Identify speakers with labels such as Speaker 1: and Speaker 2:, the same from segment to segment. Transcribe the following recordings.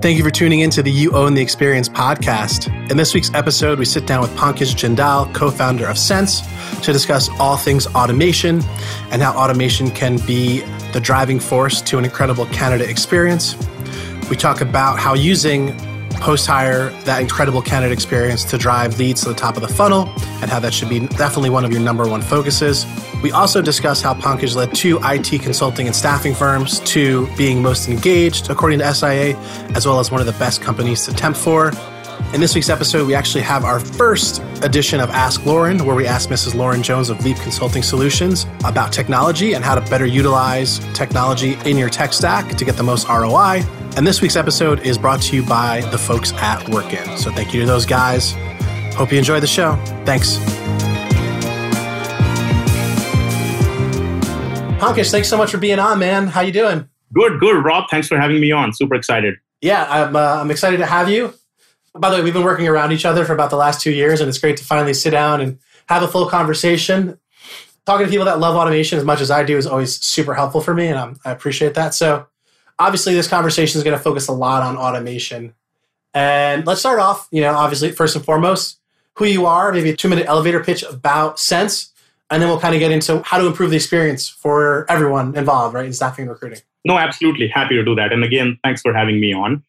Speaker 1: Thank you for tuning in to the You Own the Experience podcast. In this week's episode, we sit down with Pankaj Jindal, co founder of Sense, to discuss all things automation and how automation can be the driving force to an incredible candidate experience. We talk about how using post hire that incredible candidate experience to drive leads to the top of the funnel and how that should be definitely one of your number one focuses. We also discuss how Pankaj led two IT consulting and staffing firms to being most engaged, according to SIA, as well as one of the best companies to temp for. In this week's episode, we actually have our first edition of Ask Lauren, where we ask Mrs. Lauren Jones of Leap Consulting Solutions about technology and how to better utilize technology in your tech stack to get the most ROI. And this week's episode is brought to you by the folks at Workin. So thank you to those guys. Hope you enjoy the show. Thanks. Pankaj, thanks so much for being on, man. How you doing?
Speaker 2: Good, good. Rob, thanks for having me on. Super excited.
Speaker 1: Yeah, I'm, uh, I'm excited to have you. By the way, we've been working around each other for about the last two years, and it's great to finally sit down and have a full conversation. Talking to people that love automation as much as I do is always super helpful for me, and I'm, I appreciate that. So, obviously, this conversation is going to focus a lot on automation. And let's start off, you know, obviously, first and foremost, who you are, maybe a two minute elevator pitch about Sense, and then we'll kind of get into how to improve the experience for everyone involved, right, in staffing and recruiting.
Speaker 2: No, absolutely. Happy to do that. And again, thanks for having me on.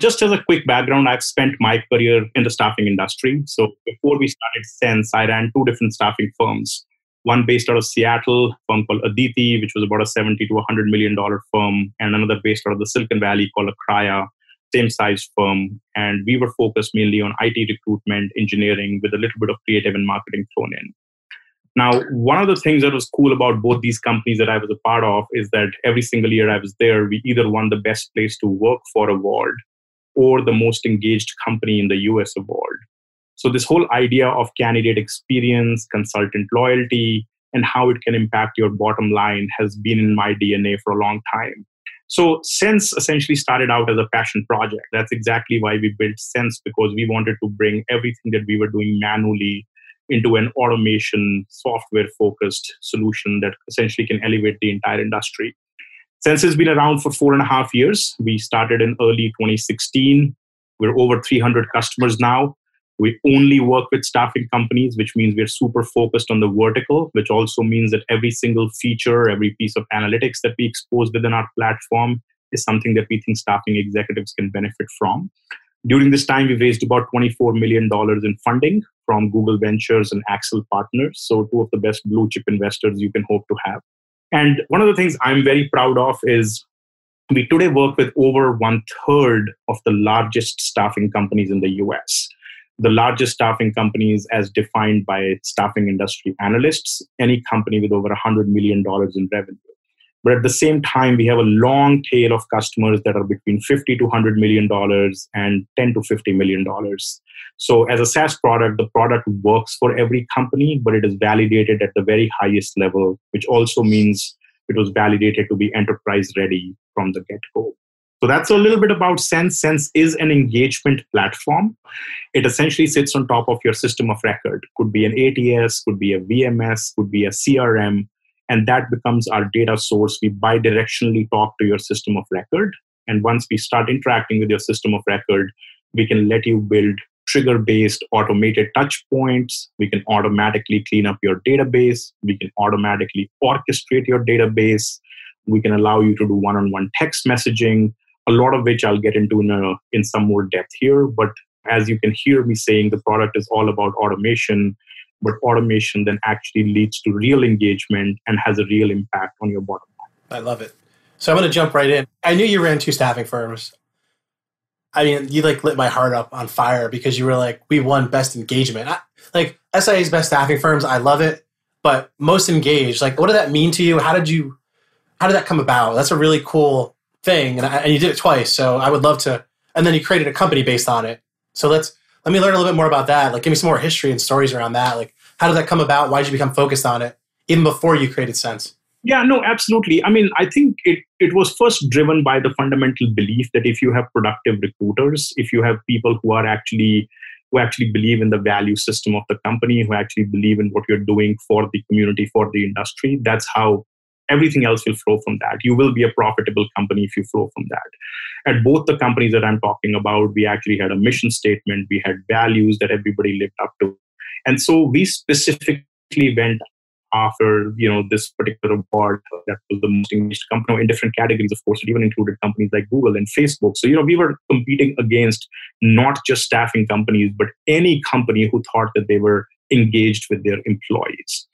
Speaker 2: Just as a quick background, I've spent my career in the staffing industry. So before we started Sense, I ran two different staffing firms. One based out of Seattle, firm called Aditi, which was about a 70 to 100 million dollar firm, and another based out of the Silicon Valley called Akraya, same size firm. And we were focused mainly on IT recruitment, engineering, with a little bit of creative and marketing thrown in. Now, one of the things that was cool about both these companies that I was a part of is that every single year I was there, we either won the best place to work for award or the most engaged company in the US award. So, this whole idea of candidate experience, consultant loyalty, and how it can impact your bottom line has been in my DNA for a long time. So, Sense essentially started out as a passion project. That's exactly why we built Sense because we wanted to bring everything that we were doing manually into an automation software focused solution that essentially can elevate the entire industry. Sense has been around for four and a half years. We started in early 2016. We're over 300 customers now. We only work with staffing companies, which means we're super focused on the vertical, which also means that every single feature, every piece of analytics that we expose within our platform is something that we think staffing executives can benefit from. During this time, we've raised about $24 million in funding from Google Ventures and Accel Partners. So, two of the best blue chip investors you can hope to have. And one of the things I'm very proud of is we today work with over one third of the largest staffing companies in the US. The largest staffing companies, as defined by staffing industry analysts, any company with over $100 million in revenue. But at the same time, we have a long tail of customers that are between 50 to 100 million dollars and 10 to 50 million dollars. So as a SaaS product, the product works for every company, but it is validated at the very highest level, which also means it was validated to be enterprise ready from the get-go. So that's a little bit about Sense. Sense is an engagement platform. It essentially sits on top of your system of record. Could be an ATS, could be a VMS, could be a CRM, and that becomes our data source. We bidirectionally talk to your system of record. And once we start interacting with your system of record, we can let you build trigger based automated touch points. We can automatically clean up your database. We can automatically orchestrate your database. We can allow you to do one on one text messaging, a lot of which I'll get into in, a, in some more depth here. But as you can hear me saying, the product is all about automation but automation then actually leads to real engagement and has a real impact on your bottom line.
Speaker 1: I love it. So I'm going to jump right in. I knew you ran two staffing firms. I mean, you like lit my heart up on fire because you were like, we won best engagement. I, like SIA's best staffing firms, I love it, but most engaged. Like, what did that mean to you? How did you, how did that come about? That's a really cool thing, and, I, and you did it twice. So I would love to. And then you created a company based on it. So let's let me learn a little bit more about that. Like, give me some more history and stories around that. Like, how did that come about? Why did you become focused on it even before you created Sense?
Speaker 2: Yeah, no, absolutely. I mean, I think it, it was first driven by the fundamental belief that if you have productive recruiters, if you have people who are actually who actually believe in the value system of the company, who actually believe in what you're doing for the community, for the industry, that's how everything else will flow from that. You will be a profitable company if you flow from that. At both the companies that I'm talking about, we actually had a mission statement, we had values that everybody lived up to. And so we specifically went after you know this particular award that was the most engaged company in different categories of course it even included companies like google and facebook so you know we were competing against not just staffing companies but any company who thought that they were engaged with their employees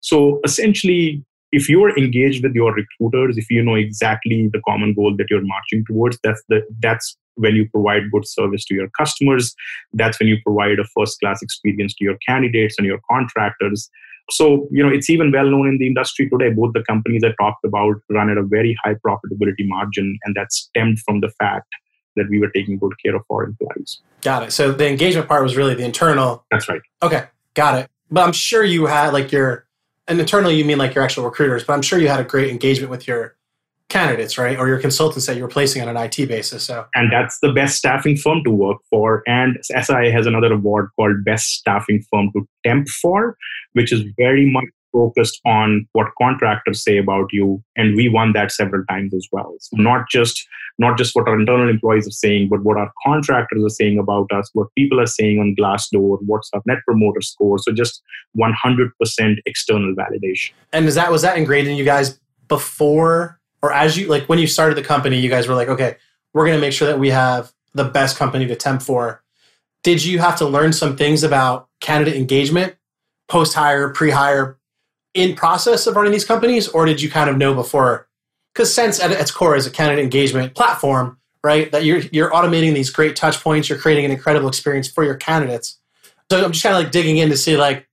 Speaker 2: so essentially if you are engaged with your recruiters if you know exactly the common goal that you're marching towards that's the that's when you provide good service to your customers. That's when you provide a first class experience to your candidates and your contractors. So you know it's even well known in the industry today both the companies i talked about run at a very high profitability margin and that stemmed from the fact that we were taking good care of our employees.
Speaker 1: Got it. So the engagement part was really the internal.
Speaker 2: That's right.
Speaker 1: Okay got it. But i'm sure you had like your and internally you mean like your actual recruiters, but I'm sure you had a great engagement with your candidates, right? Or your consultants that you're placing on an IT basis. So
Speaker 2: And that's the best staffing firm to work for. And SI has another award called Best Staffing Firm to Temp for, which is very much focused on what contractors say about you and we won that several times as well. So not just not just what our internal employees are saying but what our contractors are saying about us what people are saying on glassdoor what's our net promoter score so just 100% external validation.
Speaker 1: And is that was that ingrained in you guys before or as you like when you started the company you guys were like okay we're going to make sure that we have the best company to temp for. Did you have to learn some things about candidate engagement post hire pre hire in process of running these companies, or did you kind of know before? Because Sense at its core is a candidate engagement platform, right? That you're you're automating these great touch points, you're creating an incredible experience for your candidates. So I'm just kind of like digging in to see like,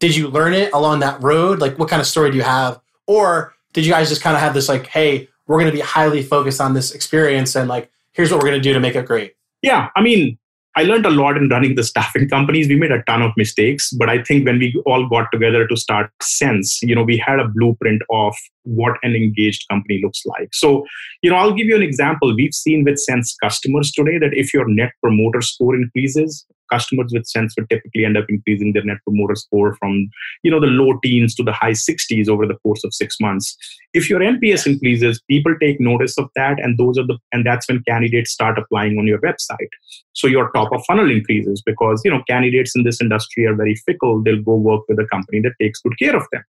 Speaker 1: did you learn it along that road? Like, what kind of story do you have, or did you guys just kind of have this like, hey, we're going to be highly focused on this experience, and like, here's what we're going to do to make it great?
Speaker 2: Yeah, I mean, I learned a lot in running the staffing companies. We made a ton of mistakes, but I think when we all got together to start Sense, you know, we had a blueprint of what an engaged company looks like. So, you know, I'll give you an example. We've seen with Sense customers today that if your net promoter score increases, customers with sense would typically end up increasing their net promoter score from you know the low teens to the high 60s over the course of six months. If your nps increases people take notice of that and those are the and that's when candidates start applying on your website. So your top of funnel increases because you know candidates in this industry are very fickle. They'll go work with a company that takes good care of them.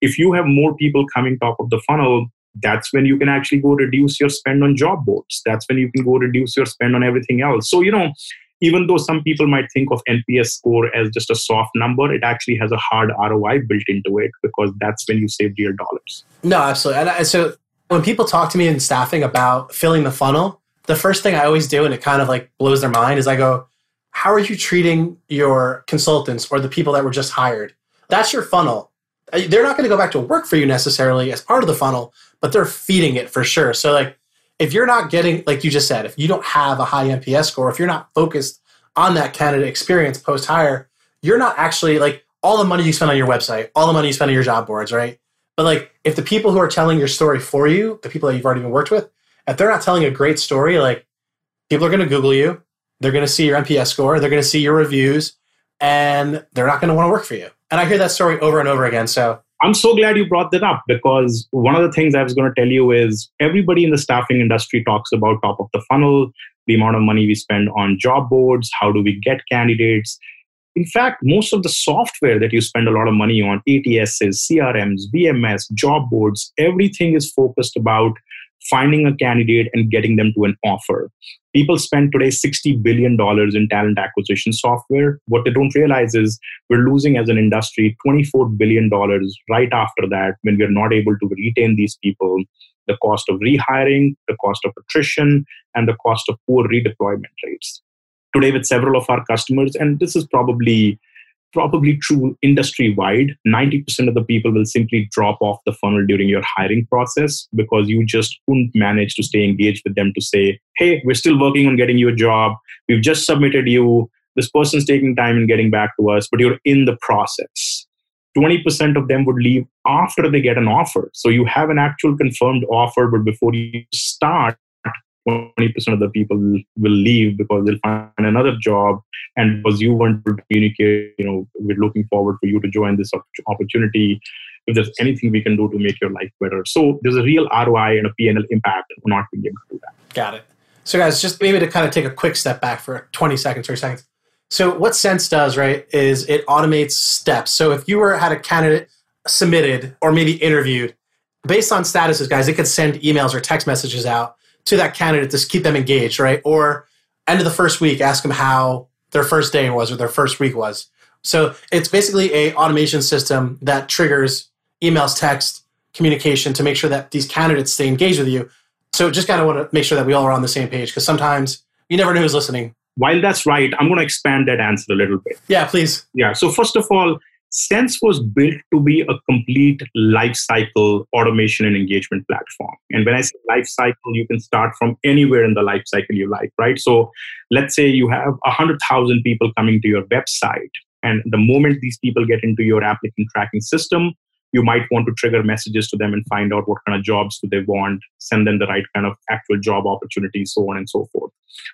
Speaker 2: If you have more people coming top of the funnel that's when you can actually go reduce your spend on job boards. That's when you can go reduce your spend on everything else. So you know even though some people might think of NPS score as just a soft number, it actually has a hard ROI built into it because that's when you save real dollars.
Speaker 1: No, absolutely. And I, so when people talk to me in staffing about filling the funnel, the first thing I always do, and it kind of like blows their mind, is I go, How are you treating your consultants or the people that were just hired? That's your funnel. Uh, they're not going to go back to work for you necessarily as part of the funnel, but they're feeding it for sure. So, like, if you're not getting, like you just said, if you don't have a high NPS score, if you're not focused on that candidate experience post hire, you're not actually like all the money you spend on your website, all the money you spend on your job boards, right? But like if the people who are telling your story for you, the people that you've already been worked with, if they're not telling a great story, like people are going to Google you, they're going to see your NPS score, they're going to see your reviews, and they're not going to want to work for you. And I hear that story over and over again. So
Speaker 2: I'm so glad you brought that up because one of the things I was going to tell you is everybody in the staffing industry talks about top of the funnel, the amount of money we spend on job boards, how do we get candidates. In fact, most of the software that you spend a lot of money on, ATSs, CRMs, VMS, job boards, everything is focused about finding a candidate and getting them to an offer. People spend today $60 billion in talent acquisition software. What they don't realize is we're losing as an industry $24 billion right after that when we're not able to retain these people. The cost of rehiring, the cost of attrition, and the cost of poor redeployment rates. Today, with several of our customers, and this is probably probably true industry wide 90% of the people will simply drop off the funnel during your hiring process because you just couldn't manage to stay engaged with them to say hey we're still working on getting you a job. We've just submitted you. This person's taking time in getting back to us but you're in the process. 20% of them would leave after they get an offer. So you have an actual confirmed offer but before you start 20% of the people will leave because they'll find another job and because you want to communicate you know we're looking forward for you to join this opportunity if there's anything we can do to make your life better. So there's a real ROI and a PNL impact of not being able to do that.
Speaker 1: Got it. So guys, just maybe to kind of take a quick step back for 20 seconds, 30 seconds. So what Sense does, right, is it automates steps. So if you were had a candidate submitted or maybe interviewed, based on statuses, guys, it could send emails or text messages out to that candidate to keep them engaged, right? Or end of the first week, ask them how their first day was or their first week was. So it's basically a automation system that triggers emails, text, communication to make sure that these candidates stay engaged with you. So just kind of want to make sure that we all are on the same page because sometimes you never know who's listening.
Speaker 2: While that's right, I'm going to expand that answer a little bit.
Speaker 1: Yeah, please.
Speaker 2: Yeah. So first of all, Sense was built to be a complete life cycle automation and engagement platform. And when I say life cycle, you can start from anywhere in the life cycle you like, right? So let's say you have 100,000 people coming to your website. And the moment these people get into your applicant tracking system, you might want to trigger messages to them and find out what kind of jobs do they want send them the right kind of actual job opportunities so on and so forth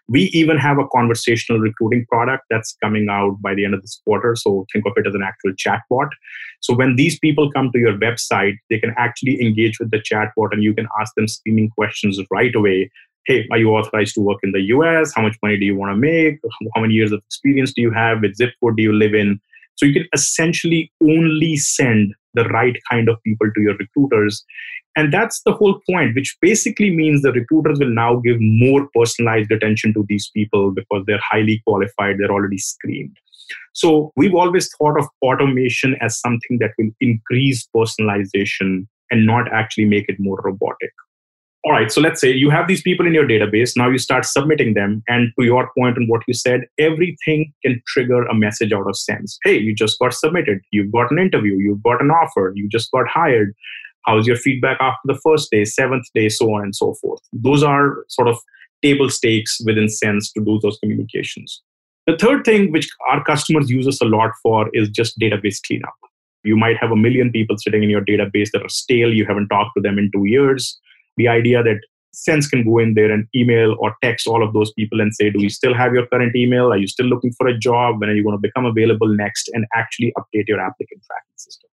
Speaker 2: we even have a conversational recruiting product that's coming out by the end of this quarter so think of it as an actual chatbot so when these people come to your website they can actually engage with the chatbot and you can ask them screening questions right away hey, are you authorized to work in the US? How much money do you want to make? How many years of experience do you have? Which zip code do you live in? So you can essentially only send the right kind of people to your recruiters. And that's the whole point, which basically means the recruiters will now give more personalized attention to these people because they're highly qualified, they're already screened. So we've always thought of automation as something that will increase personalization and not actually make it more robotic all right, so let's say you have these people in your database. Now you start submitting them. And to your point on what you said, everything can trigger a message out of sense. Hey, you just got submitted. You've got an interview. You've got an offer. You just got hired. How's your feedback after the first day, seventh day, so on and so forth? Those are sort of table stakes within Sense to do those communications. The third thing, which our customers use us a lot for, is just database cleanup. You might have a million people sitting in your database that are stale. You haven't talked to them in two years the idea that Sense can go in there and email or text all of those people and say, Do you still have your current email? Are you still looking for a job? When are you going to become available next? And actually update your applicant tracking system.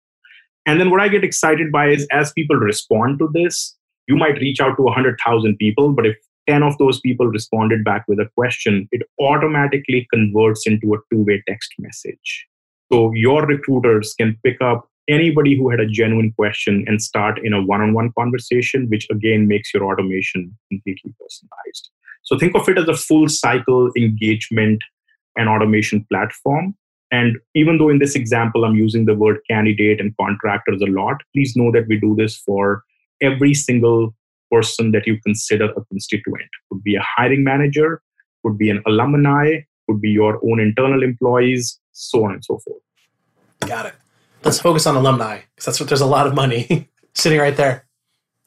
Speaker 2: And then what I get excited by is as people respond to this, you might reach out to 100,000 people, but if 10 of those people responded back with a question, it automatically converts into a two way text message. So your recruiters can pick up anybody who had a genuine question and start in a one-on-one conversation which again makes your automation completely personalized. So think of it as a full cycle engagement and automation platform. And even though in this example i'm using the word candidate and contractors a lot please know that we do this for every single person that you consider a constituent. Could be a hiring manager could be an alumni could be your own internal employees so on and so forth.
Speaker 1: Got it let's focus on alumni because that's what there's a lot of money sitting right there.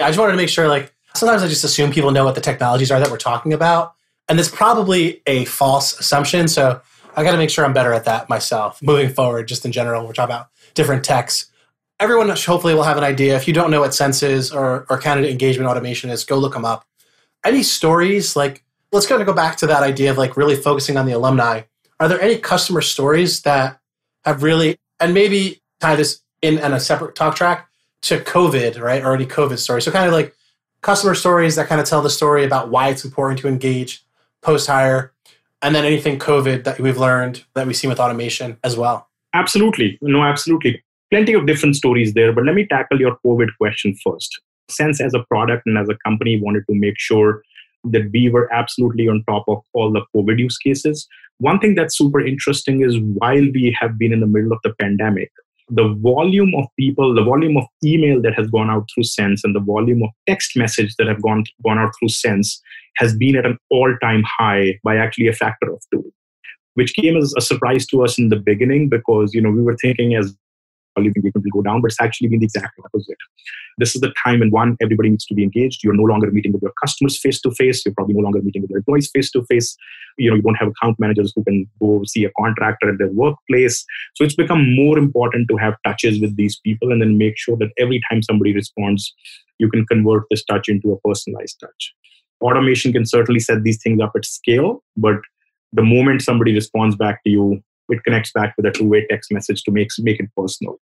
Speaker 1: I just wanted to make sure, like, sometimes I just assume people know what the technologies are that we're talking about. And that's probably a false assumption. So I got to make sure I'm better at that myself moving forward, just in general. We're talking about different techs. Everyone hopefully will have an idea. If you don't know what Sense is or, or candidate engagement automation is, go look them up. Any stories, like, let's kind of go back to that idea of like really focusing on the alumni. Are there any customer stories that have really, and maybe tie this in on a separate talk track to COVID, right? Already COVID story. So kind of like customer stories that kind of tell the story about why it's important to engage post hire, and then anything COVID that we've learned that we've seen with automation as well.
Speaker 2: Absolutely. No, absolutely. Plenty of different stories there, but let me tackle your COVID question first. Sense as a product and as a company wanted to make sure that we were absolutely on top of all the COVID use cases. One thing that's super interesting is while we have been in the middle of the pandemic, the volume of people, the volume of email that has gone out through Sense and the volume of text message that have gone, gone out through Sense has been at an all-time high by actually a factor of two, which came as a surprise to us in the beginning because you know we were thinking as engagement will go down, but it's actually been the exact opposite. This is the time when one, everybody needs to be engaged. You're no longer meeting with your customers face to face. You're probably no longer meeting with your employees face to face. You know, you don't have account managers who can go see a contractor at their workplace. So it's become more important to have touches with these people and then make sure that every time somebody responds, you can convert this touch into a personalized touch. Automation can certainly set these things up at scale, but the moment somebody responds back to you, it connects back with a two-way text message to make, make it personal.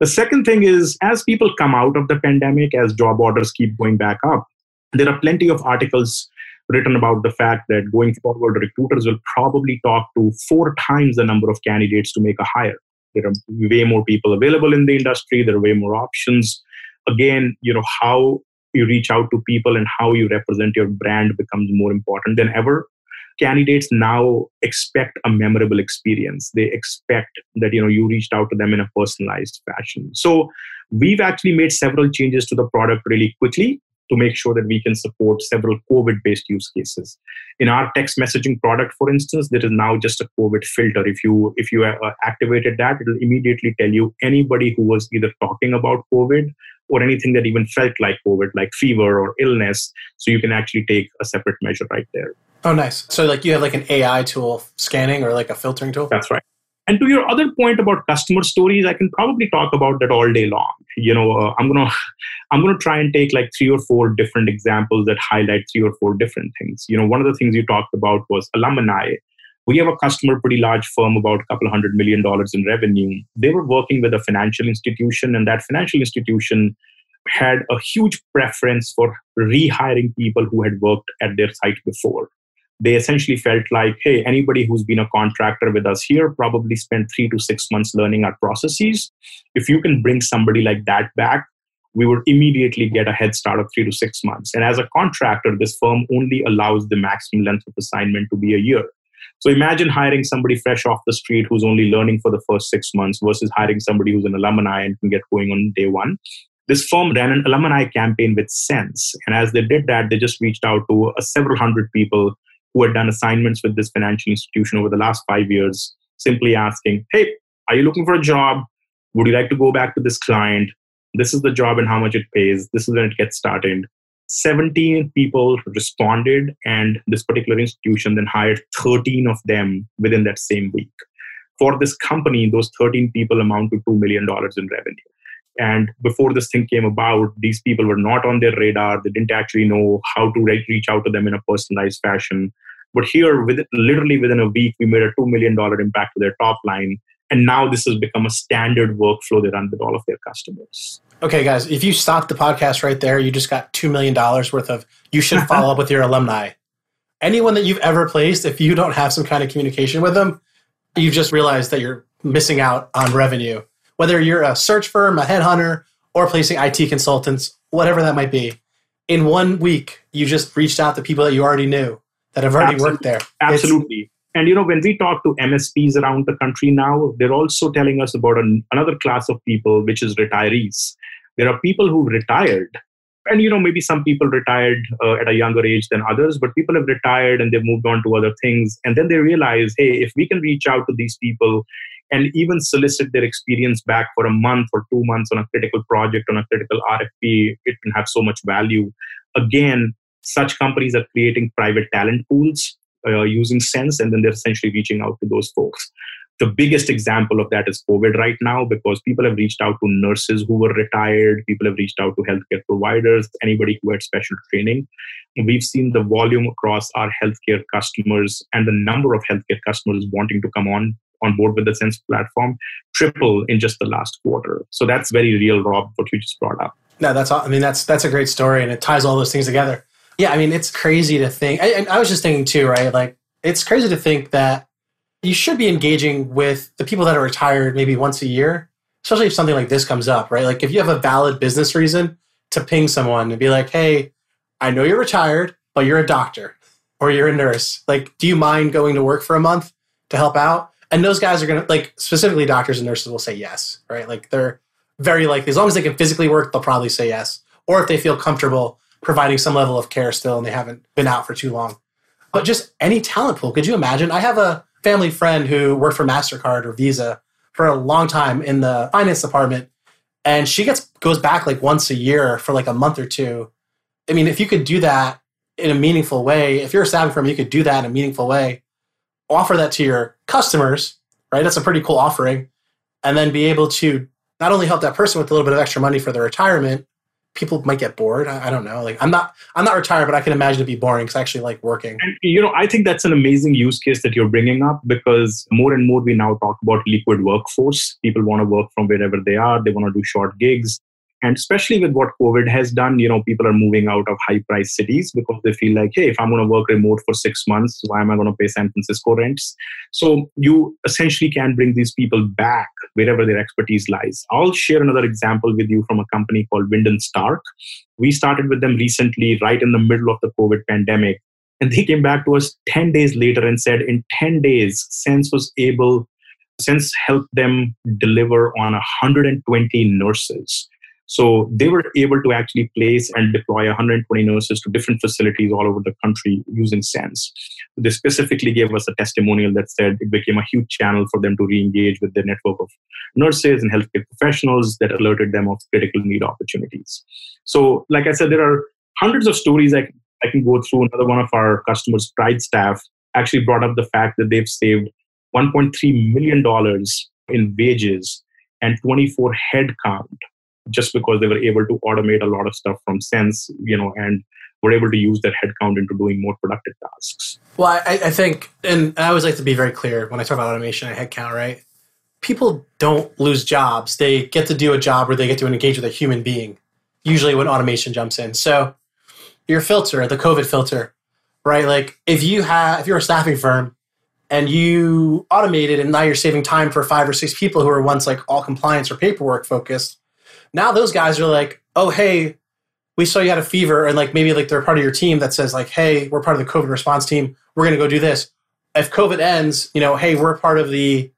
Speaker 2: The second thing is, as people come out of the pandemic, as job orders keep going back up, there are plenty of articles written about the fact that going forward, recruiters will probably talk to four times the number of candidates to make a hire. There are way more people available in the industry. There are way more options. Again, you know how you reach out to people and how you represent your brand becomes more important than ever candidates now expect a memorable experience. They expect that you know you reached out to them in a personalized fashion. So we've actually made several changes to the product really quickly to make sure that we can support several COVID based use cases. In our text messaging product, for instance, there is now just a COVID filter. If you if you uh, activated that, it'll immediately tell you anybody who was either talking about COVID or anything that even felt like COVID, like fever or illness. So you can actually take a separate measure right there.
Speaker 1: Oh, nice. So like you have like an AI tool scanning or like a filtering tool?
Speaker 2: That's right. And to your other point about customer stories, I can probably talk about that all day long. You know, uh, I'm gonna I'm gonna try and take like three or four different examples that highlight three or four different things. You know, one of the things you talked about was alumni. We have a customer, pretty large firm, about a couple hundred million dollars in revenue. They were working with a financial institution, and that financial institution had a huge preference for rehiring people who had worked at their site before they essentially felt like, hey, anybody who's been a contractor with us here probably spent three to six months learning our processes. If you can bring somebody like that back, we would immediately get a head start of three to six months. And as a contractor, this firm only allows the maximum length of assignment to be a year. So imagine hiring somebody fresh off the street who's only learning for the first six months versus hiring somebody who's an alumni and can get going on day one. This firm ran an alumni campaign with Sense. And as they did that, they just reached out to several hundred people who had done assignments with this financial institution over the last five years, simply asking, Hey, are you looking for a job? Would you like to go back to this client? This is the job and how much it pays. This is when it gets started. 17 people responded, and this particular institution then hired 13 of them within that same week. For this company, those 13 people amount to $2 million in revenue. And before this thing came about, these people were not on their radar. They didn't actually know how to reach out to them in a personalized fashion. But here, with literally within a week, we made a $2 million impact to their top line. And now this has become a standard workflow they run with all of their customers.
Speaker 1: Okay, guys, if you stop the podcast right there, you just got $2 million worth of you should follow up with your alumni. Anyone that you've ever placed, if you don't have some kind of communication with them, you've just realized that you're missing out on revenue whether you're a search firm, a headhunter, or placing IT consultants, whatever that might be. In one week, you just reached out to people that you already knew that have already
Speaker 2: Absolutely.
Speaker 1: worked there.
Speaker 2: Absolutely. It's, and you know, when we talk to MSPs around the country now, they're also telling us about an, another class of people, which is retirees. There are people who retired, and you know, maybe some people retired uh, at a younger age than others, but people have retired and they've moved on to other things. And then they realize, hey, if we can reach out to these people and even solicit their experience back for a month or two months on a critical project, on a critical RFP. It can have so much value. Again, such companies are creating private talent pools uh, using Sense, and then they're essentially reaching out to those folks. The biggest example of that is COVID right now because people have reached out to nurses who were retired, people have reached out to healthcare providers, anybody who had special training. We've seen the volume across our healthcare customers and the number of healthcare customers wanting to come on on board with the Sense platform triple in just the last quarter. So that's very real, Rob, what you just brought up.
Speaker 1: No, that's I mean that's that's a great story, and it ties all those things together. Yeah, I mean it's crazy to think. I, I was just thinking too, right? Like it's crazy to think that you should be engaging with the people that are retired maybe once a year, especially if something like this comes up, right? Like if you have a valid business reason to ping someone and be like, "Hey, I know you're retired, but you're a doctor or you're a nurse. Like, do you mind going to work for a month to help out?" And those guys are going to like specifically doctors and nurses will say yes right? Like they're very likely as long as they can physically work they'll probably say yes. Or if they feel comfortable providing some level of care still and they haven't been out for too long. But just any talent pool could you imagine? I have a family friend who worked for mastercard or visa for a long time in the finance department. And she gets goes back like once a year for like a month or two. I mean if you could do that in a meaningful way if you're a staffing firm you could do that in a meaningful way offer that to your customers, right? That's a pretty cool offering. And then be able to not only help that person with a little bit of extra money for their retirement, people might get bored. I, I, don't know. Like I'm not I'm not retired, but I can imagine it be boring because I actually like working.
Speaker 2: And, you know, I think that's an amazing use case that you're bringing up because more and more we now talk about liquid workforce. People want to work from wherever they are. They want to do short gigs. And especially with what COVID has done, you know, people are moving out of high price cities because they feel like, hey, if I'm going to work remote for six months, why am I going to pay San Francisco rents? So you essentially can bring these people back wherever their expertise lies. I'll share another example with you from a company called Wynden Stark. We started with them recently, right in the middle of the COVID pandemic. And they came back to us 10 days later and said, in 10 days, Sense was able, Sense helped them deliver on 120 nurses so they were able to actually place and deploy 120 nurses to different facilities all over the country using Sense. They specifically gave us a testimonial that said it became a huge channel for them to re-engage with their network of nurses and healthcare professionals that alerted them of critical need opportunities. So, like I said, there are hundreds of stories I, I can go through. Another one of our customers, Pride Staff, actually brought up the fact that they've saved $1.3 million in wages and 24 headcount just because they were able to automate a lot of stuff from Sense, you know, and were able to use their headcount into doing more productive tasks.
Speaker 1: Well, I, I think, and I always like to be very clear when I talk about automation and headcount, right? People don't lose jobs. They get to do a job where they get to engage with a human being, usually when automation jumps in. So your filter, the COVID filter, right? Like if you have, if you're a staffing firm and you automated and now you're saving time for five or six people who are once like all compliance or paperwork focused, now those guys are like, oh, hey, we saw you had a fever, and like maybe like they're part of your team that says like, hey, we're part of the COVID response team. We're to go do this. If COVID ends, you know, hey, we're part of the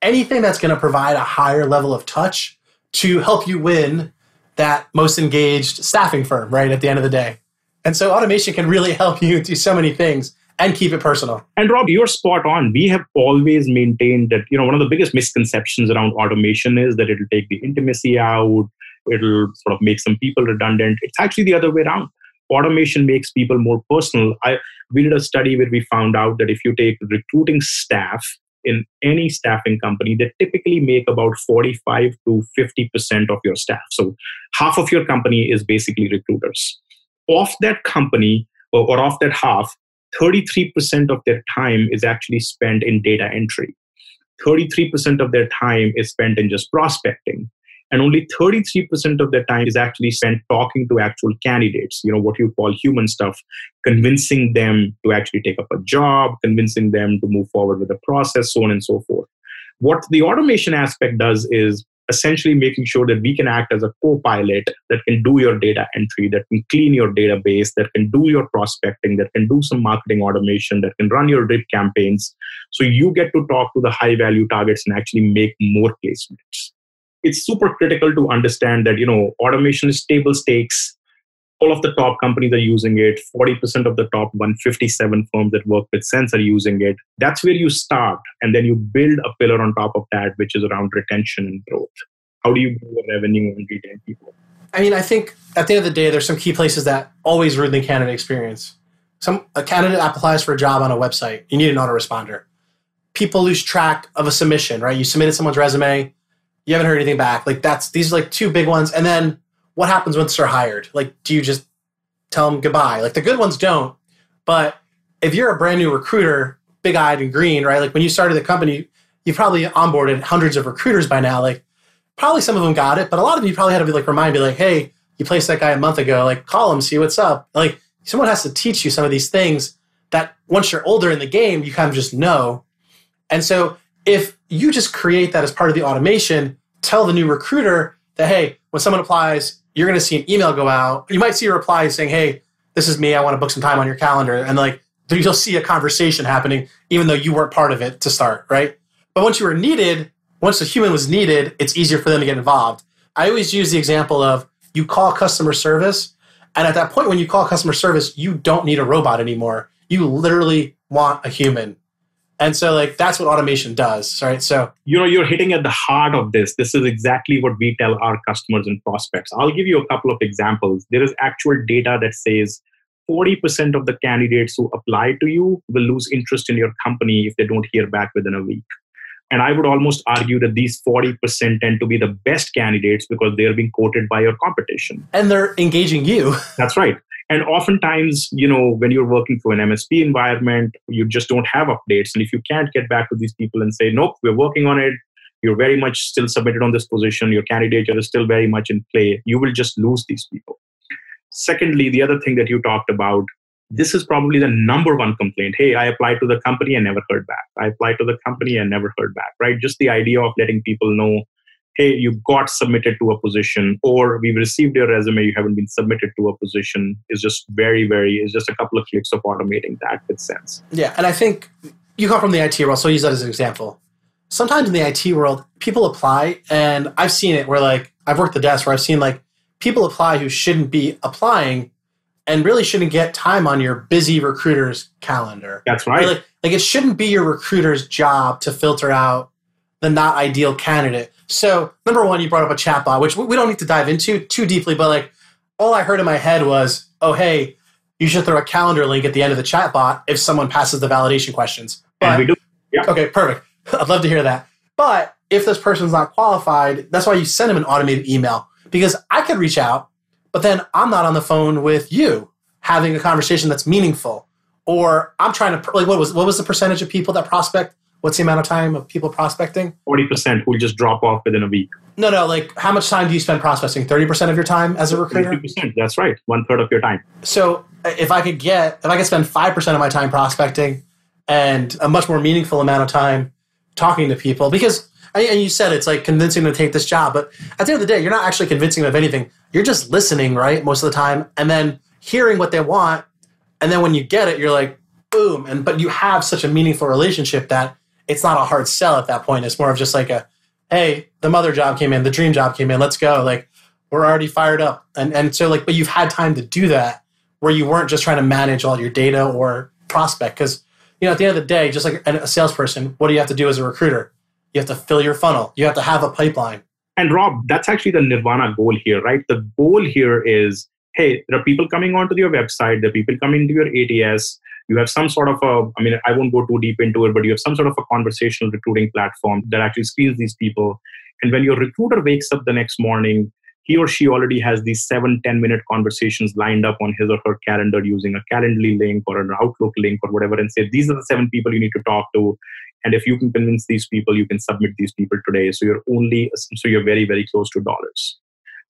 Speaker 1: anything that's to provide a higher level of touch to help you win that most engaged staffing firm, right? At the end of the day. And so automation can really help you do so many things and keep it personal.
Speaker 2: And Rob, you're spot on. We have always maintained that, you know, one of the biggest misconceptions around automation is that it'll take the intimacy out, it'll sort of make some people redundant. It's actually the other way around. Automation makes people more personal. I we did a study where we found out that if you take recruiting staff in any staffing company, they typically make about 45 to 50% of your staff. So half of your company is basically recruiters. Off that company, or, or off that half, 33% of their time is actually spent in data entry. 33% of their time is spent in just prospecting and only 33% of their time is actually spent talking to actual candidates you know what you call human stuff convincing them to actually take up a job convincing them to move forward with the process so on and so forth what the automation aspect does is essentially making sure that we can act as a co-pilot that can do your data entry that can clean your database that can do your prospecting that can do some marketing automation that can run your drip campaigns. So you get to talk to the high value targets and actually make more placements. It's super critical to understand that you know automation is table stakes all of the top companies are using it. 40% of the top 157 firms that work with sense are using it. That's where you start and then you build a pillar on top of that which is around retention and growth. How do you grow revenue and retain people?
Speaker 1: I mean i think at the end of the day there's some key places that always ruin the candidate experience. Some a candidate applies for a job on a website you need an autoresponder. People lose track of a submission right? You submitted someone's resume you haven't heard anything back. Like that's these are like two big ones. And then what happens once they're hired? Like, do you just tell them goodbye? Like the good ones don't. But if you're a brand new recruiter, big eyed and green, right? Like when you started the company, you probably onboarded hundreds of recruiters by now. Like probably some of them got it, but a lot of you probably had to be like remind me like, hey, you placed that guy a month ago. Like call him, see what's up. Like someone has to teach you some of these things that once you're older in the game, you kind of just know. And so if you just create that as part of the automation, tell the new recruiter that, hey, when someone applies, you're going to see an email go out. You might see a reply saying, hey, this is me. I want to book some time on your calendar. And like, you'll see a conversation happening, even though you weren't part of it to start, right? But once you were needed, once the human was needed, it's easier for them to get involved. I always use the example of you call customer service, and at that point, when you call customer service, you don't need a robot anymore. You literally want a human. And so like that's what automation does, right? So
Speaker 2: you know you're hitting at the heart of this. This is exactly what we tell our customers and prospects. I'll give you a couple of examples. There is actual data that says 40% of the candidates who apply to you will lose interest in your company if they don't hear back within a week. And I would almost argue that these 40% tend to be the best candidates because they're being quoted by your competition.
Speaker 1: And they're engaging you.
Speaker 2: That's right. And oftentimes, you know, when you're working through an MSP environment, you just don't have updates. And if you can't get back to these people and say, nope, we're working on it, you're very much still submitted on this position, your candidature is still very much in play, you will just lose these people. Secondly, the other thing that you talked about this is probably the number one complaint. Hey, I applied to the company and never heard back. I applied to the company and never heard back, right? Just the idea of letting people know, hey, you got submitted to a position or we've received your resume, you haven't been submitted to a position is just very, very, it's just a couple of clicks of automating that with sense.
Speaker 1: Yeah. And I think you come from the IT world, so I'll use that as an example. Sometimes in the IT world, people apply, and I've seen it where like I've worked the desk where I've seen like people apply who shouldn't be applying and really shouldn't get time on your busy recruiter's calendar.
Speaker 2: That's right.
Speaker 1: Like, like it shouldn't be your recruiter's job to filter out the not ideal candidate. So, number one, you brought up a chatbot, which we don't need to dive into too deeply, but like all I heard in my head was, oh, hey, you should throw a calendar link at the end of the chatbot if someone passes the validation questions.
Speaker 2: But, and we do.
Speaker 1: Yeah. Okay, perfect. I'd love to hear that. But if this person's not qualified, that's why you send them an automated email because I could reach out but then I'm not on the phone with you having a conversation that's meaningful. Or I'm trying to like what was what was the percentage of people that prospect? What's the amount of time of people prospecting?
Speaker 2: Forty percent will just drop off within a week.
Speaker 1: No, no. Like, how much time do you spend prospecting? Thirty percent of your time as a recruiter.
Speaker 2: Thirty percent. That's right. One third of your time.
Speaker 1: So, uh, if I could get, if I could spend five percent of my time prospecting, and a much more meaningful amount of time talking to people, because and you said it's like convincing them to take this job, but at the end of the day, you're not actually convincing them of anything. You're just listening, right, most of the time, and then hearing what they want, and then when you get it, you're like, boom. And but you have such a meaningful relationship that it's not a hard sell at that point. It's more of just like a, hey, the mother job came in, the dream job came in, let's go. Like we're already fired up, and and so like, but you've had time to do that where you weren't just trying to manage all your data or prospect because you know at the end of the day, just like a salesperson, what do you have to do as a recruiter? You have to fill your funnel. You have to have a pipeline.
Speaker 2: And Rob, that's actually the nirvana goal here, right? The goal here is hey, there are people coming onto your website, there are people coming to your ATS. You have some sort of a, I mean, I won't go too deep into it, but you have some sort of a conversational recruiting platform that actually screens these people. And when your recruiter wakes up the next morning, he or she already has these seven, 10 minute conversations lined up on his or her calendar using a Calendly link or an Outlook link or whatever, and say, these are the seven people you need to talk to. And if you can convince these people, you can submit these people today. So you're only, so you're very, very close to dollars.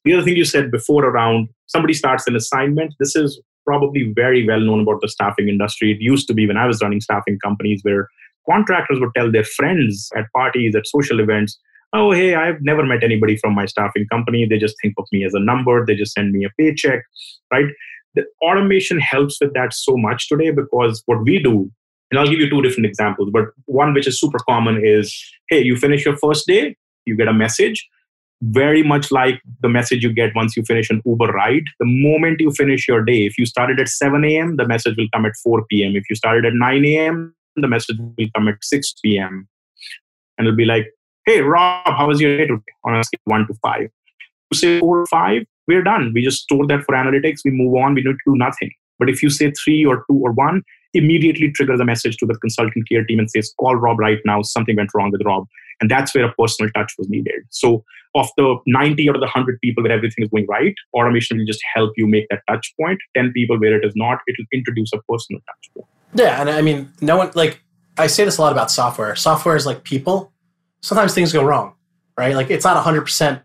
Speaker 2: The other thing you said before around somebody starts an assignment, this is probably very well known about the staffing industry. It used to be when I was running staffing companies where contractors would tell their friends at parties, at social events, oh, hey, I've never met anybody from my staffing company. They just think of me as a number, they just send me a paycheck, right? The automation helps with that so much today because what we do and I'll give you two different examples, but one which is super common is hey, you finish your first day, you get a message. Very much like the message you get once you finish an Uber ride. The moment you finish your day, if you started at 7 a.m., the message will come at 4 p.m. If you started at 9 a.m., the message will come at 6 p.m. And it'll be like, hey, Rob, how was your day today? On a scale 1 to 5. You say 4 or 5, we're done. We just store that for analytics. We move on. We don't do nothing. But if you say 3 or 2 or 1, immediately triggers a message to the consultant care team and says, call Rob right now. Something went wrong with Rob. And that's where a personal touch was needed. So, of the 90 out of the 100 people where everything is going right, automation will just help you make that touch point. 10 people where it is not, it will introduce a personal touch point.
Speaker 1: Yeah. And I mean, no one, like, I say this a lot about software. Software is like people. Sometimes things go wrong, right? Like, it's not 100%.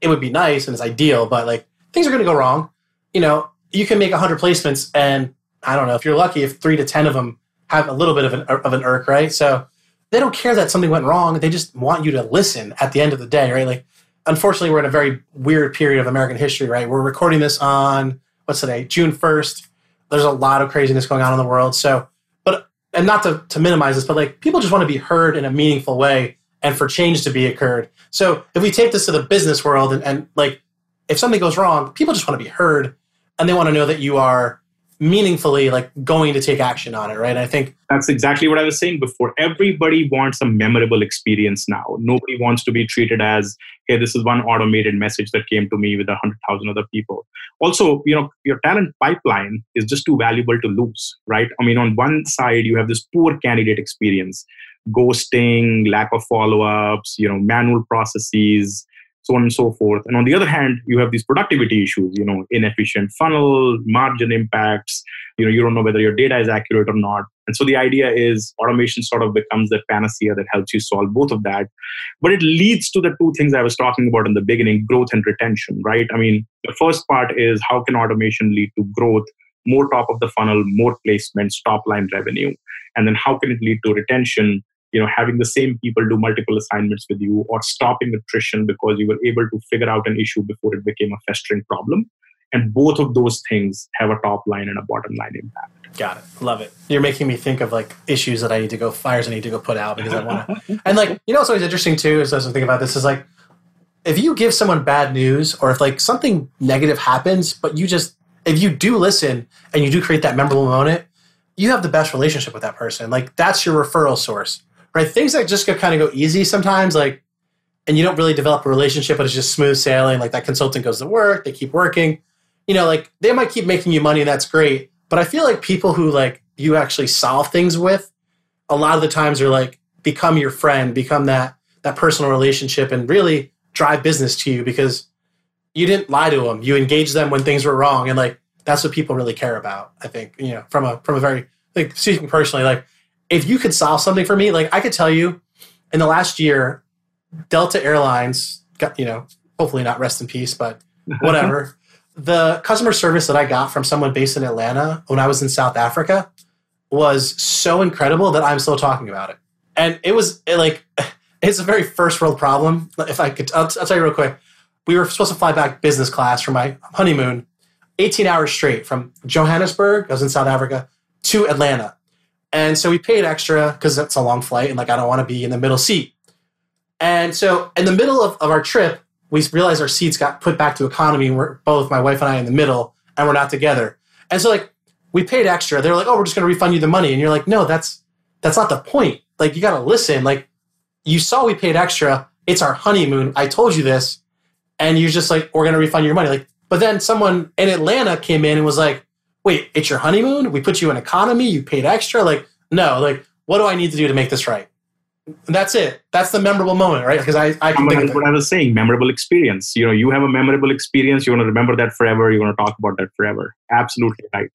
Speaker 1: It would be nice and it's ideal, but like, things are going to go wrong. You know, you can make 100 placements and I don't know if you're lucky if three to ten of them have a little bit of an er, of an irk, right? So they don't care that something went wrong. They just want you to listen at the end of the day, right? Like, unfortunately, we're in a very weird period of American history, right? We're recording this on what's today, June first. There's a lot of craziness going on in the world. So, but and not to, to minimize this, but like people just want to be heard in a meaningful way and for change to be occurred. So if we take this to the business world and, and like if something goes wrong, people just want to be heard and they want to know that you are meaningfully like going to take action on it right? I think
Speaker 2: that's exactly what i was saying before. Everybody wants a memorable experience now. Nobody wants to be treated as hey this is one automated message that came to me with a hundred thousand other people. Also you know your talent pipeline is just too valuable to lose right? I mean on one side you have this poor candidate experience ghosting, lack of follow ups, you know, manual processes, so on and so forth. And on the other hand, you have these productivity issues, you know, inefficient funnel, margin impacts, you know, you don't know whether your data is accurate or not. And so the idea is automation sort of becomes the panacea that helps you solve both of that. But it leads to the two things I was talking about in the beginning growth and retention, right? I mean, the first part is how can automation lead to growth? More top of the funnel, more placements, top line revenue. And then how can it lead to retention? You know having the same people do multiple assignments with you or stopping attrition because you were able to figure out an issue before it became a festering problem. And both of those things have a top line and a bottom line impact.
Speaker 1: Got it. Love it. You're making me think of like issues that i need to go fires i need to go put out because i want to and like you know what's always interesting too is as i think about this is like if you give someone bad news or if like something negative happens but you just if you do listen and you do create that memorable moment you have the best relationship with that person. Like that's your referral source right? Things that just kind of go easy sometimes, like, and you don't really develop a relationship, but it's just smooth sailing. Like that consultant goes to work, they keep working. You know, like they might keep making you money, and that's great. But I feel like people who like you actually solve things with, a lot of the times are like become your friend, become that that personal relationship, and really drive business to you because you didn't lie to them. You engaged them when things were wrong, and like that's what people really care about. I think you know from a from a very like speaking personally, like if you could solve something for me, like I could tell you in the last year, Delta Airlines got, you know, hopefully not rest in peace, but whatever. the customer service that I got from someone based in Atlanta when I was in South Africa was so incredible that I'm still talking about it. And it was it like, it's a very first world problem. If I could, I'll, I'll tell you real quick. We were supposed to fly back business class for my honeymoon, 18 hours straight from Johannesburg, I was in South Africa, to Atlanta. And so we paid extra because it's a long flight and like I don't want to be in the middle seat. And so in the middle of, of our trip, we realized our seats got put back to economy. And we're both my wife and I in the middle and we're not together. And so like we paid extra. They're like, oh, we're just gonna refund you the money. And you're like, no, that's that's not the point. Like you gotta listen. Like you saw we paid extra. It's our honeymoon. I told you this. And you're just like, we're gonna refund your money. Like, but then someone in Atlanta came in and was like, wait, it's your honeymoon? We put you in economy, you paid extra? Like, no, like, what do I need to do to make this right? And that's it. That's the memorable moment, right? Because I, I can
Speaker 2: think what I was saying, memorable experience. You know, you have a memorable experience, you want to remember that forever, you want to talk about that forever. Absolutely right.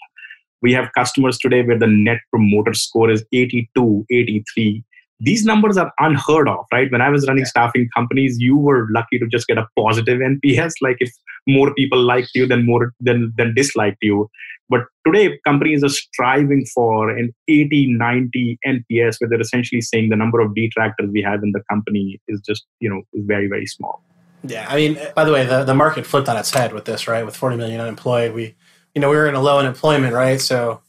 Speaker 2: We have customers today where the net promoter score is 82, 83 these numbers are unheard of right? When i was running staffing companies you were lucky to just get a positive nps like if more people liked you than more than than disliked you. But today companies are striving for an 80 90 nps where they're essentially saying the number of detractors we have in the company is just you know is very very small.
Speaker 1: Yeah i mean by the way the, the market flipped on its head with this right? With 40 million unemployed we you know we were in a low unemployment right? So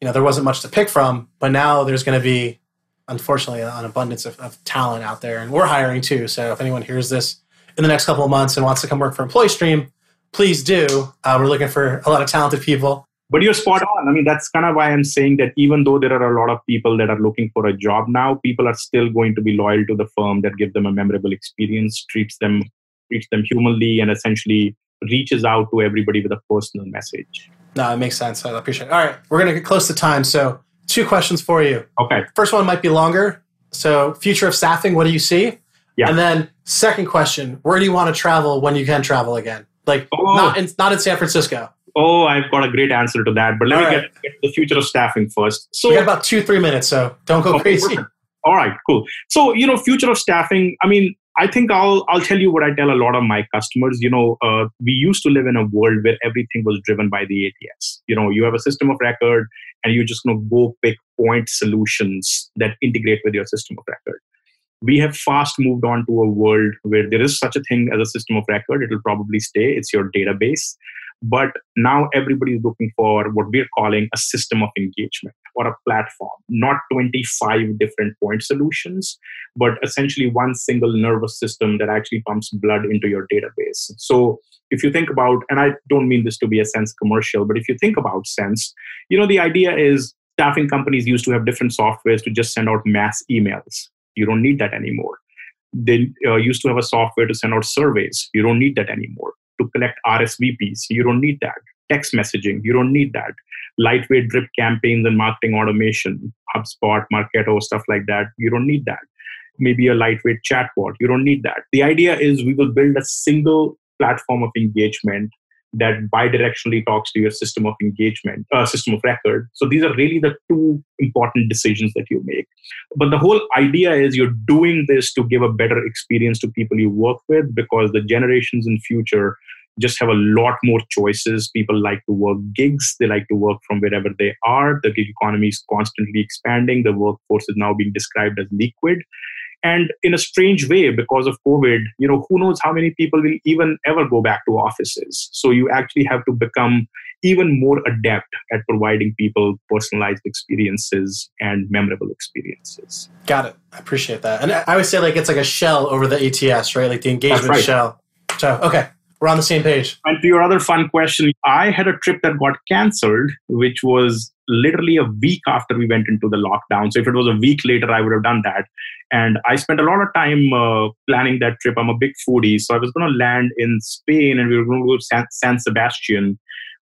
Speaker 1: you know there wasn't much to pick from but now there's going to be unfortunately an abundance of, of, talent out there, and we're hiring too. So if anyone hears this in the next couple of months and wants to come work for EmployStream, please do. Uh, we're looking for a lot of talented people.
Speaker 2: But you're spot on. I mean, that's kind of why I'm saying that even though there are a lot of people that are looking for a job now, people are still going to be loyal to the firm that give them a memorable experience, treats them treats them humanly, and essentially reaches out to everybody with a personal message.
Speaker 1: No, it makes sense. I appreciate it. All right, we're going to get close to time. So two questions for you.
Speaker 2: Okay.
Speaker 1: First one might be longer. So, future of staffing, what do you see? Yeah. And then, second question, where do you want to travel when you can travel again? Like, oh. not in not in San Francisco.
Speaker 2: Oh, I've got a great answer to that. But let All me right. get, get, the future of staffing first.
Speaker 1: So, we got about two, three minutes, so don't go okay, crazy. Perfect.
Speaker 2: All right, cool. So, you know, future of staffing, I mean, I think I'll I'll tell you what I tell a lot of my customers. You know, uh, we used to live in a world where everything was driven by the ATS. You know, you have a system of record, and you're just going to go pick point solutions that integrate with your system of record. We have fast moved on to a world where there is such a thing as a system of record. It will probably stay. It's your database. But now everybody is looking for what we're calling a system of engagement or a platform, not 25 different point solutions, but essentially one single nervous system that actually pumps blood into your database. So if you think about, and I don't mean this to be a sense commercial, but if you think about sense, you know, the idea is staffing companies used to have different softwares to just send out mass emails. You don't need that anymore. They uh, used to have a software to send out surveys. You don't need that anymore to collect RSVPs. You don't need that. Text messaging, you don't need that. Lightweight drip campaigns and marketing automation, HubSpot, Marketo, stuff like that. You don't need that. Maybe a lightweight chatbot. You don't need that. The idea is we will build a single platform of engagement that bidirectionally talks to your system of engagement, uh, system of record. So these are really the two important decisions that you make. But the whole idea is you're doing this to give a better experience to people you work with because the generations in future just have a lot more choices. People like to work gigs, they like to work from wherever they are. The gig economy is constantly expanding. The workforce is now being described as liquid and in a strange way because of covid you know who knows how many people will even ever go back to offices. So you actually have to become even more adept at providing people personalized experiences and memorable experiences.
Speaker 1: Got it. I appreciate that. And i would say like it's like a shell over the ats right? Like the engagement right. shell. So okay we're on the same page.
Speaker 2: And to your other fun question, I had a trip that got canceled, which was literally a week after we went into the lockdown. So if it was a week later, I would have done that. And I spent a lot of time uh, planning that trip. I'm a big foodie, so I was going to land in Spain, and we were going to go to San, San Sebastian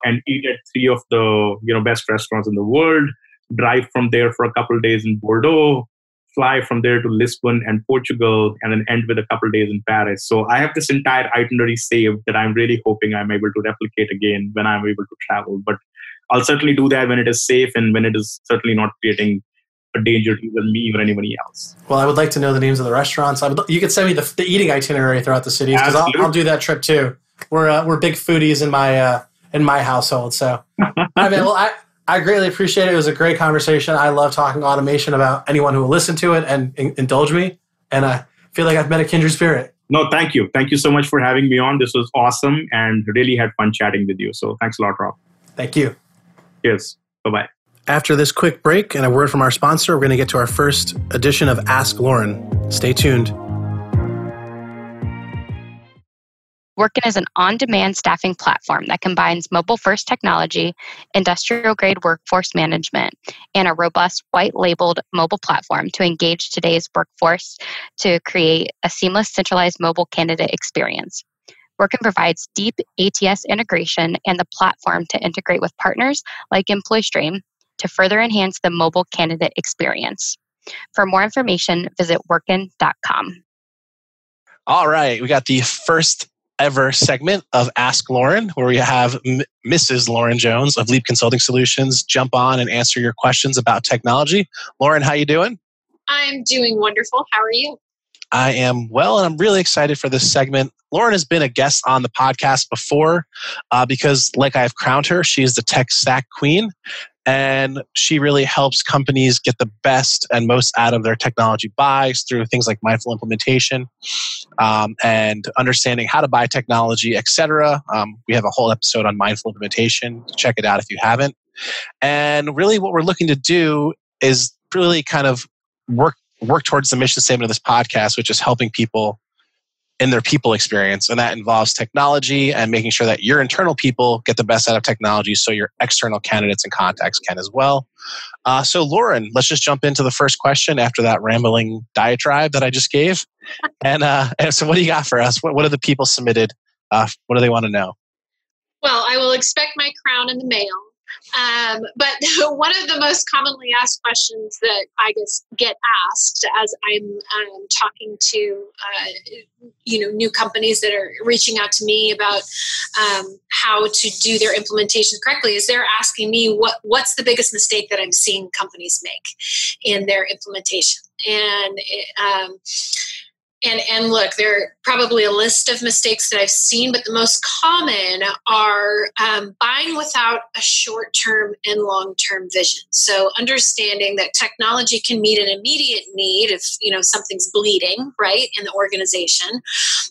Speaker 2: and eat at three of the you know best restaurants in the world. Drive from there for a couple days in Bordeaux, fly from there to Lisbon and Portugal, and then end with a couple days in Paris. So I have this entire itinerary saved that I'm really hoping I'm able to replicate again when I'm able to travel. But I'll certainly do that when it is safe and when it is certainly not creating a danger to either me or anybody else.
Speaker 1: Well, I would like to know the names of the restaurants. I would, you could send me the, the eating itinerary throughout the cities because I'll, I'll, do that trip too. We're uh, we're big foodies in my uh, in my household. So I mean, well, I I greatly appreciate it. It was a great conversation. I love talking automation about anyone who will listen to it and, and indulge me. And I feel like I've met a kindred spirit.
Speaker 2: No, thank you. Thank you so much for having me on. This was awesome and really had fun chatting with you. So thanks a lot, Rob.
Speaker 1: Thank you.
Speaker 2: Cheers. Bye bye.
Speaker 1: After this quick break and a word from our sponsor, we're going to get to our first edition of Ask Lauren. Stay tuned.
Speaker 3: WorkN is an on demand staffing platform that combines mobile first technology, industrial grade workforce management, and a robust white labeled mobile platform to engage today's workforce to create a seamless centralized mobile candidate experience. WorkN provides deep ATS integration and the platform to integrate with partners like EmployStream to further enhance the mobile candidate experience. For more information, visit workn.com.
Speaker 4: All right, we got the first ever segment of Ask Lauren, where we have M- Mrs. Lauren Jones of Leap Consulting Solutions jump on and answer your questions about technology. Lauren, how you doing?
Speaker 5: I'm doing wonderful. How are you?
Speaker 4: I am well, and I'm really excited for this segment. Lauren has been a guest on the podcast before uh, because, like I've crowned her, she is the tech stack queen and she really helps companies get the best and most out of their technology buys through things like mindful implementation um, and understanding how to buy technology etc um, we have a whole episode on mindful implementation. Check it out if you haven't. And really what we're looking to do is really kind of work work towards the mission statement of this podcast which is helping people in their people experience. And that involves technology and making sure that your internal people get the best out of technology so your external candidates and contacts can as well. Uh, so, Lauren, let's just jump into the first question after that rambling diatribe that I just gave. and, uh, and so, what do you got for us? What, what are the people submitted? Uh, what do they want to know?
Speaker 5: Well, I will expect my crown in the mail. Um, but one of the most commonly asked questions that I guess get asked as I'm um, talking to uh, you know new companies that are reaching out to me about um, how to do their implementations correctly is they're asking me what what's the biggest mistake that I'm seeing companies make in their implementation and. It, um, and and look there are probably a list of mistakes that i've seen but the most common are um, buying without a short-term and long-term vision. So understanding that technology can meet an immediate need if you know something's bleeding right in the organization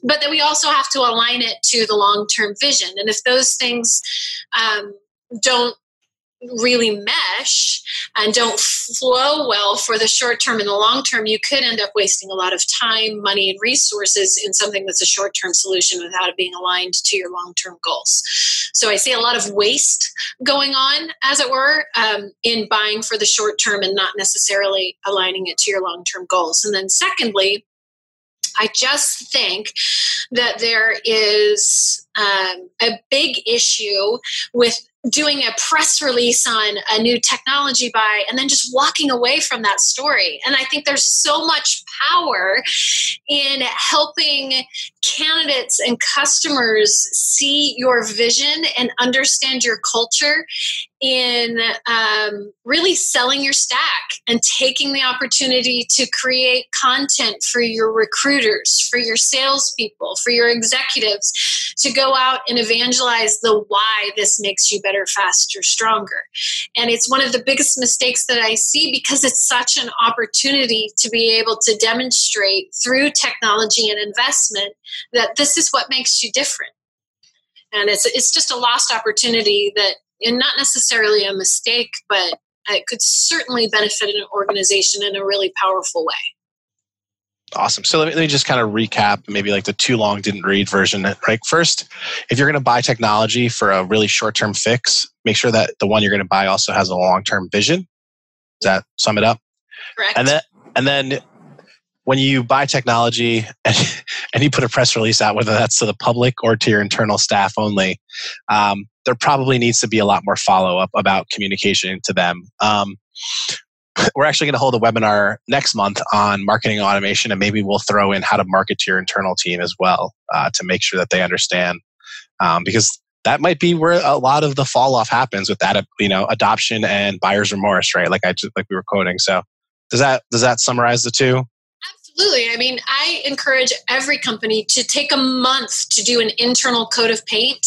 Speaker 5: but that we also have to align it to the long-term vision. And if those things um, don't really mesh and don't flow well for the short term and the long term, you could end up wasting a lot of time, money, and resources in something that's a short term solution without it being aligned to your long term goals. So I see a lot of waste going on, as it were, um, in buying for the short term and not necessarily aligning it to your long term goals. And then, secondly, I just think that there is um, a big issue with doing a press release on a new technology buy and then just walking away from that story. And I think there's so much power in helping candidates and customers see your vision and understand your culture in um, really selling your stack and taking the opportunity to create content for your recruiters, for your salespeople, for your executives to go out and evangelize the why this makes you better, faster, stronger. And it's one of the biggest mistakes that I see because it's such an opportunity to be able to demonstrate through technology and investment that this is what makes you different and it's it's just a lost opportunity that and not necessarily a mistake, but it could certainly benefit an organization in a really powerful way.
Speaker 1: Awesome. So let me, let me just kind of recap maybe like the too long didn't read version. Right. First, if you're going to buy technology for a really short term fix, make sure that the one you're going to buy also has a long term vision. Does that sum it up?
Speaker 5: Correct.
Speaker 1: And then, and then when you buy technology and, and you put a press release out, whether that's to the public or to your internal staff only, um, there probably needs to be a lot more follow up about communication to them. Um, we're actually going to hold a webinar next month on marketing automation, and maybe we'll throw in how to market to your internal team as well uh, to make sure that they understand. Um, because that might be where a lot of the fall off happens with that, you know, adoption and buyer's remorse, right? Like I like we were quoting. So does that does that summarize the two?
Speaker 5: Absolutely. I mean, I encourage every company to take a month to do an internal coat of paint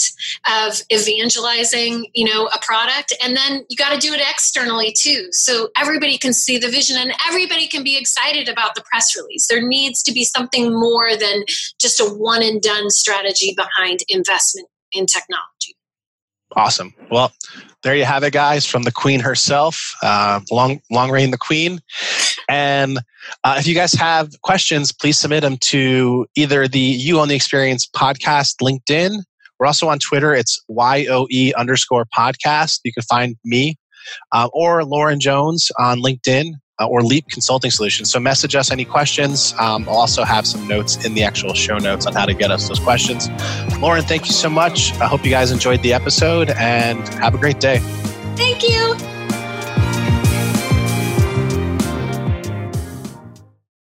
Speaker 5: of evangelizing, you know, a product, and then you got to do it externally too, so everybody can see the vision and everybody can be excited about the press release. There needs to be something more than just a one and done strategy behind investment in technology.
Speaker 1: Awesome. Well, there you have it, guys, from the Queen herself. Uh, long, long reign the Queen. And uh, if you guys have questions, please submit them to either the You Own the Experience podcast LinkedIn. We're also on Twitter. It's YOE underscore podcast. You can find me uh, or Lauren Jones on LinkedIn uh, or Leap Consulting Solutions. So message us any questions. Um, I'll also have some notes in the actual show notes on how to get us those questions. Lauren, thank you so much. I hope you guys enjoyed the episode and have a great day.
Speaker 5: Thank you.